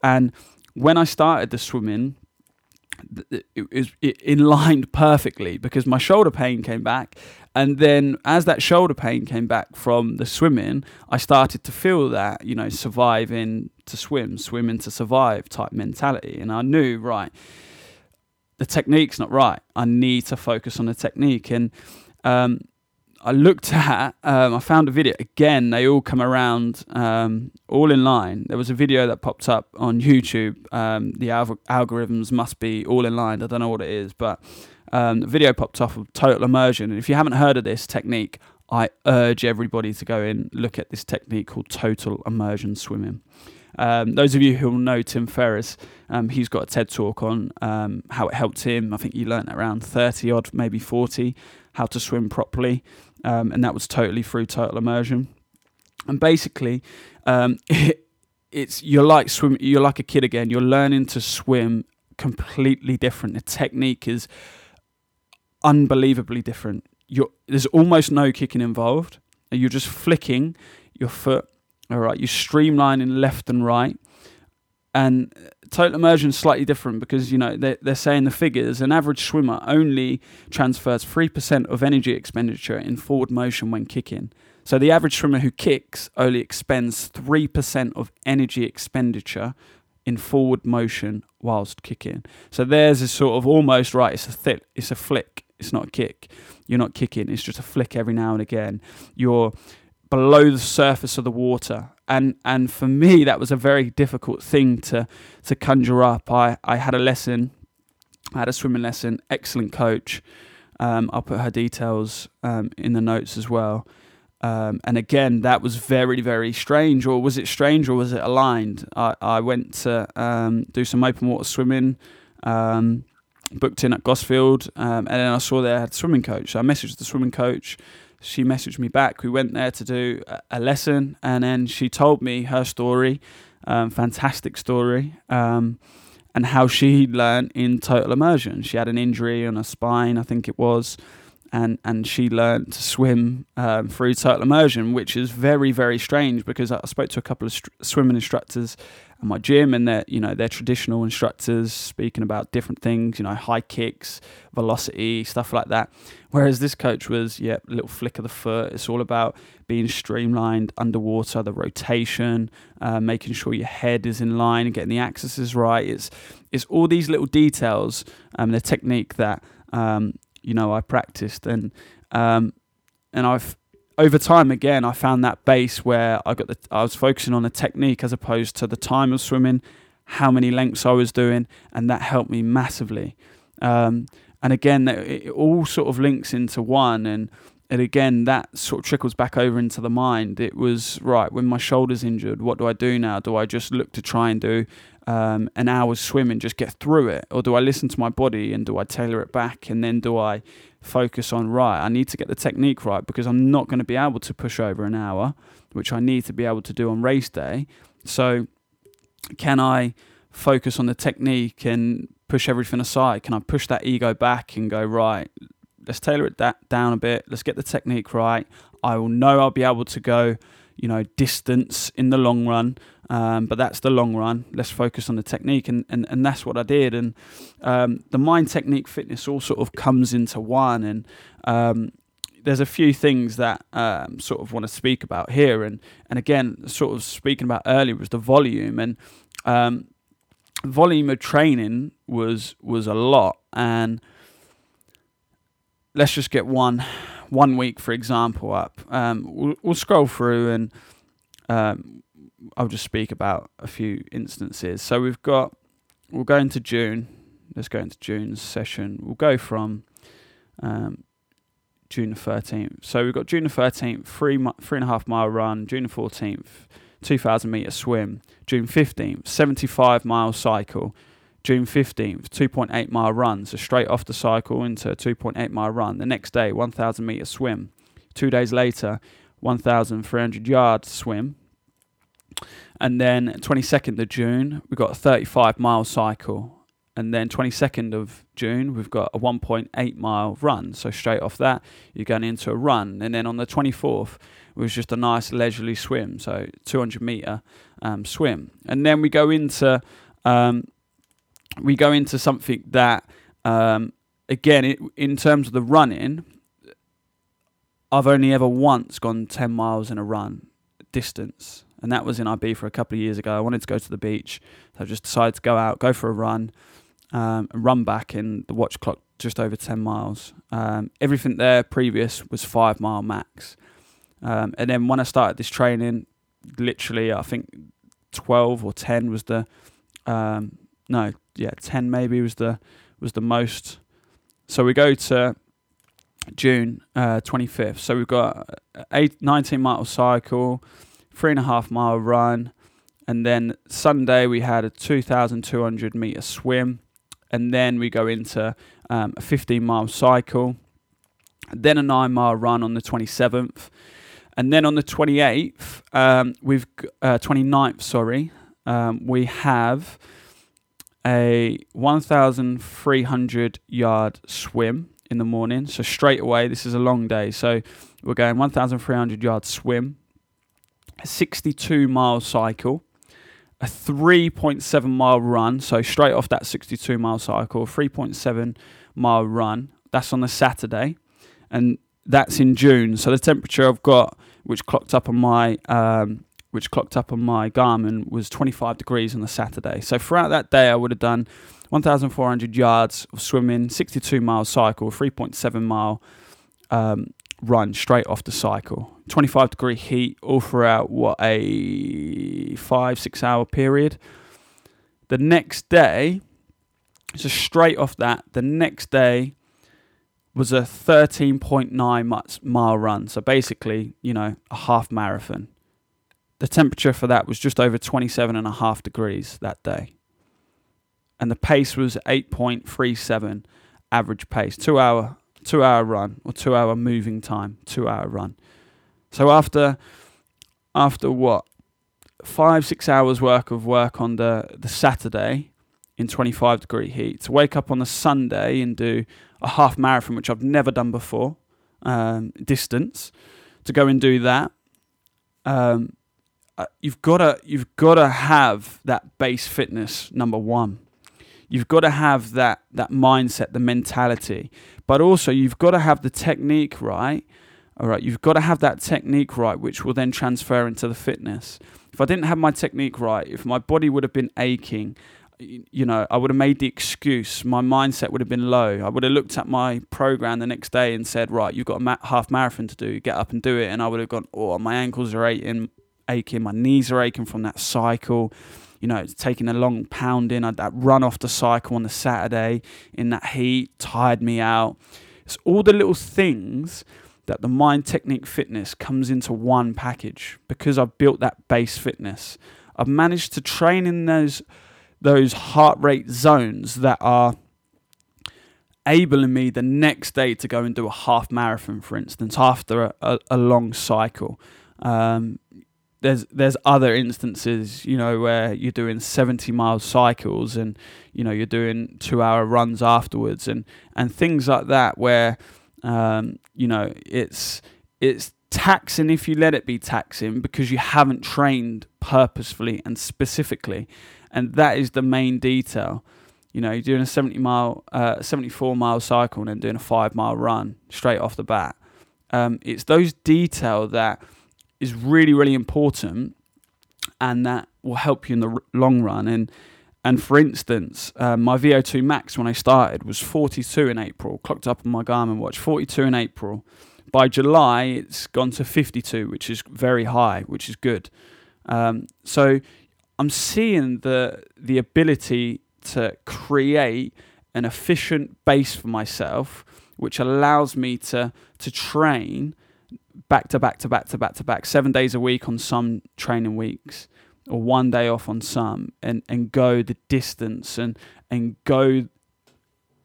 And when I started the swimming, it was it inlined perfectly because my shoulder pain came back and then as that shoulder pain came back from the swimming i started to feel that you know surviving to swim swimming to survive type mentality and i knew right the technique's not right i need to focus on the technique and um, I looked [LAUGHS] at, um, I found a video. Again, they all come around um, all in line. There was a video that popped up on YouTube. Um, the al- algorithms must be all in line. I don't know what it is, but um, video popped off of total immersion. And if you haven't heard of this technique, I urge everybody to go in look at this technique called total immersion swimming. Um, those of you who know Tim Ferriss, um, he's got a TED talk on um, how it helped him. I think he learned around 30 odd, maybe 40, how to swim properly um, and that was totally through total immersion. And basically, um, it, [LAUGHS] it's you're like swim, you're like a kid again. You're learning to swim completely different. The technique is unbelievably different. You're, there's almost no kicking involved. You're just flicking your foot. All right, you're streamlining left and right, and uh, total immersion is slightly different because you know they're, they're saying the figures an average swimmer only transfers 3% of energy expenditure in forward motion when kicking so the average swimmer who kicks only expends 3% of energy expenditure in forward motion whilst kicking so there's a sort of almost right it's a th- it's a flick it's not a kick. You're not kicking. It's just a flick every now and again. You're below the surface of the water. And and for me that was a very difficult thing to to conjure up. I i had a lesson. I had a swimming lesson. Excellent coach. Um, i'll put her details um, in the notes as well. Um, and again that was very very strange. Or was it strange or was it aligned? I, I went to um, do some open water swimming. Um, booked in at Gosfield, um, and then I saw they had swimming coach. So I messaged the swimming coach she messaged me back. We went there to do a lesson, and then she told me her story, um, fantastic story, um, and how she learned in total immersion. She had an injury on her spine, I think it was, and and she learned to swim um, through total immersion, which is very very strange because I spoke to a couple of st- swimming instructors at my gym, and they're you know they're traditional instructors speaking about different things, you know high kicks, velocity, stuff like that. Whereas this coach was yeah, a little flick of the foot. It's all about being streamlined underwater, the rotation, uh, making sure your head is in line and getting the axes right. It's it's all these little details, um, the technique that um, you know I practiced and um, and I've over time again I found that base where I got the I was focusing on the technique as opposed to the time of swimming, how many lengths I was doing, and that helped me massively. Um, and again, it all sort of links into one, and and again that sort of trickles back over into the mind. It was right when my shoulder's injured. What do I do now? Do I just look to try and do um, an hour's swim and just get through it? Or do I listen to my body and do I tailor it back? And then do I focus on, right, I need to get the technique right because I'm not going to be able to push over an hour, which I need to be able to do on race day. So, can I focus on the technique and push everything aside? Can I push that ego back and go, right, let's tailor it that down a bit, let's get the technique right. I will know I'll be able to go, you know, distance in the long run. Um, but that's the long run. Let's focus on the technique, and, and, and that's what I did. And um, the mind, technique, fitness all sort of comes into one. And um, there's a few things that um, sort of want to speak about here. And and again, sort of speaking about earlier was the volume and um, volume of training was was a lot. And let's just get one one week, for example, up. Um, we'll, we'll scroll through and um, I'll just speak about a few instances. So we've got, we'll go into June. Let's go into June's session. We'll go from um, June the 13th. So we've got June the 13th, three, three and a half mile run. June the 14th, 2,000 metre swim. June 15th, 75 mile cycle. June 15th, 2.8 mile run. So straight off the cycle into a 2.8 mile run. The next day, 1,000 meter swim. Two days later, 1,300 yard swim. And then 22nd of June, we've got a 35 mile cycle. And then 22nd of June, we've got a 1.8 mile run. So straight off that, you're going into a run. And then on the 24th, it was just a nice leisurely swim. So 200 meter um, swim. And then we go into um, we go into something that, um, again, it, in terms of the running, I've only ever once gone 10 miles in a run distance, and that was in IB for a couple of years ago. I wanted to go to the beach, so I just decided to go out, go for a run, um, and run back in the watch clock just over 10 miles. Um, everything there previous was five mile max. Um, and then when I started this training, literally, I think 12 or 10 was the um, no, yeah, ten maybe was the was the most. So we go to June uh, fifth. So we've got eight, 19 mile cycle, three and a half mile run, and then Sunday we had a two thousand two hundred meter swim, and then we go into um, a fifteen mile cycle, then a nine mile run on the twenty seventh. And then on the 28th, um, we've uh, 29th, sorry, um, we have a 1,300 yard swim in the morning. So straight away, this is a long day. So we're going 1,300 yard swim, 62 mile cycle, a 3.7 mile run. So straight off that 62 mile cycle, 3.7 mile run. That's on the Saturday, and that's in June. So the temperature I've got, which clocked up on my um, which clocked up on my Garmin, was 25 degrees on the Saturday. So throughout that day, I would have done 1,400 yards of swimming, 62 mile cycle, 3.7 mile um, run straight off the cycle. 25 degree heat all throughout what a five, six hour period. The next day, so straight off that, the next day was a 13.9 mile run. So basically, you know, a half marathon. The temperature for that was just over 27 and a half degrees that day. And the pace was 8.37 average pace, two hour, two hour run or two hour moving time, two hour run. So after, after what, five, six hours work of work on the, the Saturday in 25 degree heat, to wake up on the Sunday and do a half marathon, which I've never done before, um, distance, to go and do that. Um, uh, you've got to you've got to have that base fitness number one. You've got to have that that mindset, the mentality, but also you've got to have the technique right. All right, you've got to have that technique right, which will then transfer into the fitness. If I didn't have my technique right, if my body would have been aching, you know, I would have made the excuse. My mindset would have been low. I would have looked at my program the next day and said, "Right, you've got a ma- half marathon to do. Get up and do it." And I would have gone, "Oh, my ankles are aching aching, my knees are aching from that cycle. You know, it's taking a long pounding. That run off the cycle on the Saturday in that heat tired me out. It's all the little things that the mind technique fitness comes into one package because I've built that base fitness. I've managed to train in those those heart rate zones that are enabling me the next day to go and do a half marathon, for instance, after a, a, a long cycle. Um, there's there's other instances, you know, where you're doing 70 mile cycles and you know you're doing two hour runs afterwards and and things like that where um, you know it's it's taxing if you let it be taxing because you haven't trained purposefully and specifically, and that is the main detail. You know, you're doing a 70 mile, uh, 74 mile cycle and then doing a five mile run straight off the bat. Um, it's those detail that is really really important, and that will help you in the r- long run. And and for instance, uh, my VO2 max when I started was 42 in April, clocked up on my Garmin watch, 42 in April. By July, it's gone to 52, which is very high, which is good. Um, so I'm seeing the the ability to create an efficient base for myself, which allows me to to train back to back to back to back to back, seven days a week on some training weeks, or one day off on some, and, and go the distance and and go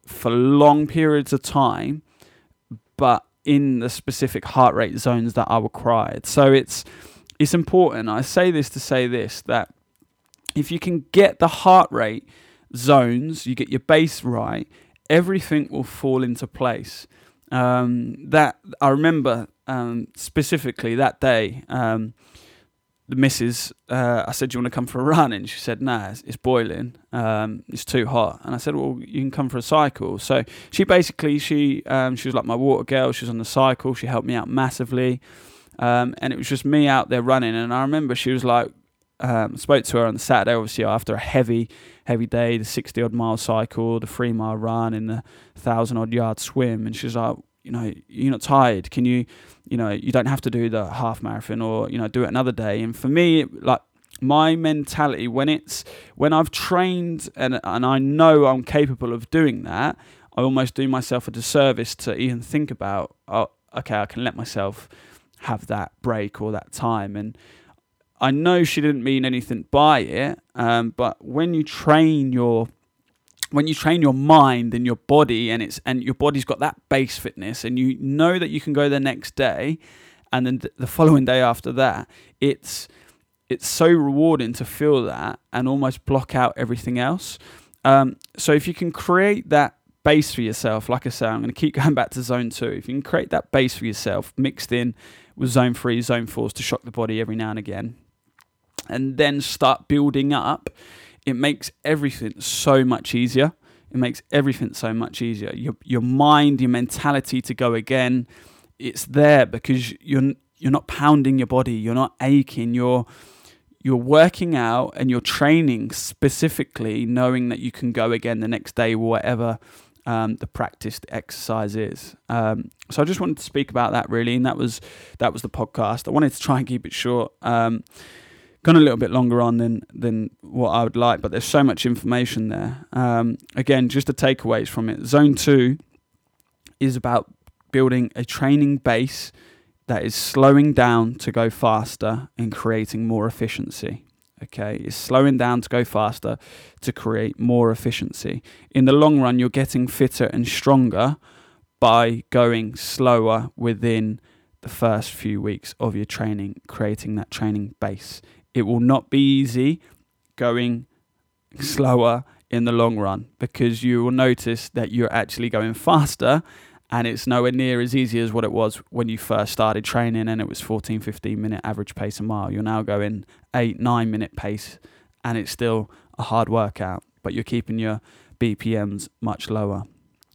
for long periods of time, but in the specific heart rate zones that are required. So it's it's important. I say this to say this that if you can get the heart rate zones, you get your base right, everything will fall into place. Um, that I remember um, specifically that day. Um, the missus, uh, I said, "Do you want to come for a run?" And she said, "Nah, it's, boiling. Um, it's too hot." And I said, "Well, you can come for a cycle." So she basically she um, she was like my water girl. She was on the cycle. She helped me out massively, um, and it was just me out there running. And I remember she was like, um, spoke to her on the Saturday, obviously after a heavy, heavy day, the sixty odd mile cycle, the three mile run, and the thousand odd yard swim. And she's like, you know, you're not tired. Can you, you know, you don't have to do the half marathon or, you know, do it another day. And for me, like my mentality when it's, when I've trained and, and I know I'm capable of doing that, I almost do myself a disservice to even think about, oh, okay, I can let myself have that break or that time. And I know she didn't mean anything by it, um, but when you train your when you train your mind and your body and it's and your body's got that base fitness and you know that you can go the next day and then the following day after that it's it's so rewarding to feel that and almost block out everything else. Um, so if you can create that base for yourself like i say i'm going to keep [LAUGHS] going back to zone two. If you can create that base for yourself mixed in with zone three zone fours to shock the body every now and again and then start building up it makes everything so much easier. It makes everything so much easier. Your your mind, your mentality to go again, it's there because you're you're not pounding your body, you're not aching, you're you're working out and you're training specifically knowing that you can go again the next day whatever um, the practiced exercise is. Um, so I just wanted to speak about that really, and that was that was the podcast. I wanted to try and keep it short. Um, gone a little bit longer on than than what I would like, but there's so much information there. Um, again, just the takeaways from it. Zone two is about building a training base that is slowing down to go faster and creating more efficiency. Okay, it's slowing down to go faster to create more efficiency. In the long run, you're getting fitter and stronger by going slower within the first few weeks of your training, creating that training base. It will not be easy going slower in the long run because you will notice that you're actually going faster and it's nowhere near as easy as what it was when you first started training and it was 14 15 minute average pace a mile. You're now going 8 9 minute pace and it's still a hard workout but you're keeping your bpms much lower.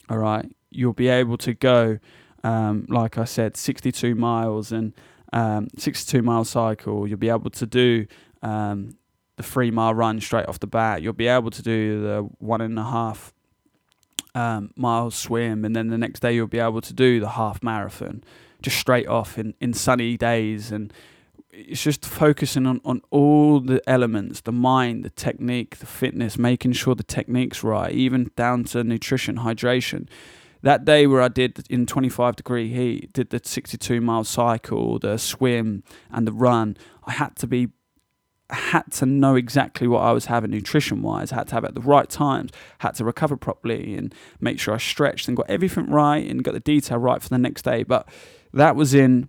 All right? You'll be able to go um, like i said 62 miles and um, 62 mile cycle. You'll be able to do um, the three mile run straight off the bat. You'll be able to do the one and a half um, mile swim, and then the next day you'll be able to do the half marathon just straight off in, in sunny days. And it's just focusing on, on all the elements the mind, the technique, the fitness, making sure the technique's right, even down to nutrition, hydration that day where I did in 25 degree heat, did the 62 mile cycle, the swim, and the run, I had to be had to know exactly what I was having nutrition wise. Had to have it at the right times, had to recover properly and make sure I stretched and got everything right and got the detail right for the next day. But that was in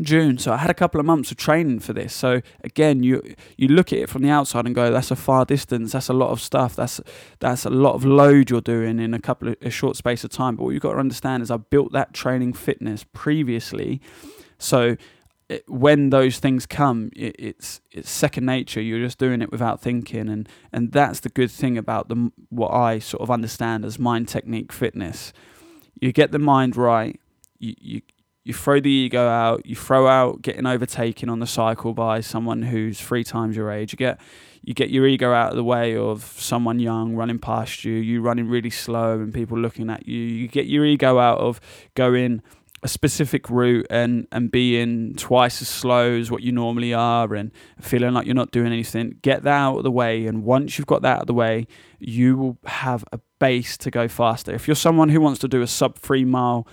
June. So I had a couple of months of training for this. So again, you you look at it from the outside and go, that's a far distance. That's a lot of stuff. That's that's a lot of load you're doing in a couple of a short space of time. But what you've got to understand is I built that training fitness previously. So it, when those things come, it, it's it's second nature. You're just doing it without thinking, and and that's the good thing about the what I sort of understand as mind technique fitness. You get the mind right. You, you you throw the ego out, you throw out getting overtaken on the cycle by someone who's three times your age. You get you get your ego out of the way of someone young running past you, you running really slow and people looking at you. You get your ego out of going a specific route and and being twice as slow as what you normally are and feeling like you're not doing anything. Get that out of the way and once you've got that out of the way, you will have a base to go faster. If you're someone who wants to do a sub 3 mile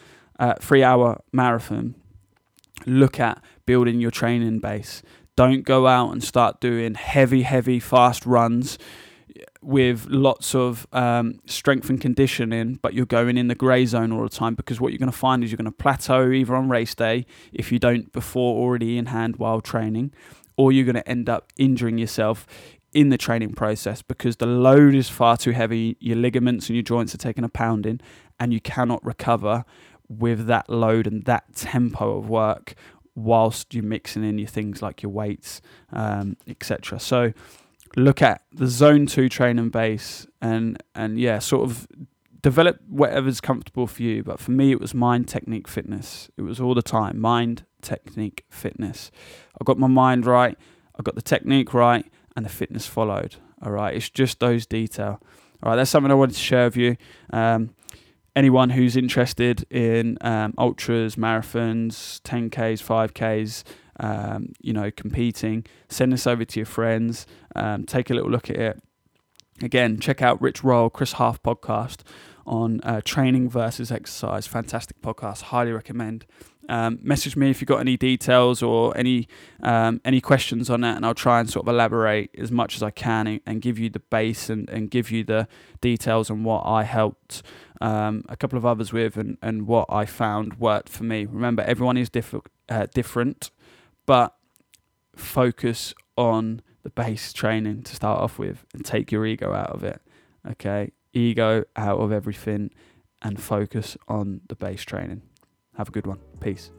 three hour marathon, look at building your training base. Don't go out and start doing heavy, heavy, fast runs. with lots of um, strength and conditioning, but you're going in the grey zone all the time because what you're going to find is you're going to plateau either on race day if you don't before already in hand while training, or you're going to end up injuring yourself in the training process because the load is far too heavy. Your ligaments and your joints are taking a pounding, and you cannot recover with that load and that tempo of work whilst you're mixing in your things like your weights, um, etc. So look at the zone two training base and and yeah, sort of develop whatever's comfortable for you. But for me, it was mind, technique, fitness. It was all the time mind, technique, fitness. I got my mind right, I got the technique right, and the fitness followed. All right, it's just those detail. All right, that's something I wanted to share with you. Um, anyone who's interested in um, ultras, marathons, 10Ks, 5Ks, um, you know, competing, send this over to your friends. Um, take a little look at it. Again, check out Rich Roll, Chris Hauth podcast on uh, training versus exercise. Fantastic podcast. Highly recommend. Um, message me if you've got any details or any um, any questions on that, and I'll try and sort of elaborate as much as I can and, and give you the base and, and give you the details on what I helped um, a couple of others with and, and what I found worked for me. Remember, everyone is diff- uh, different, but focus on the base training to start off with and take your ego out of it. Okay, ego out of everything and focus on the base training. Have a good one. Peace.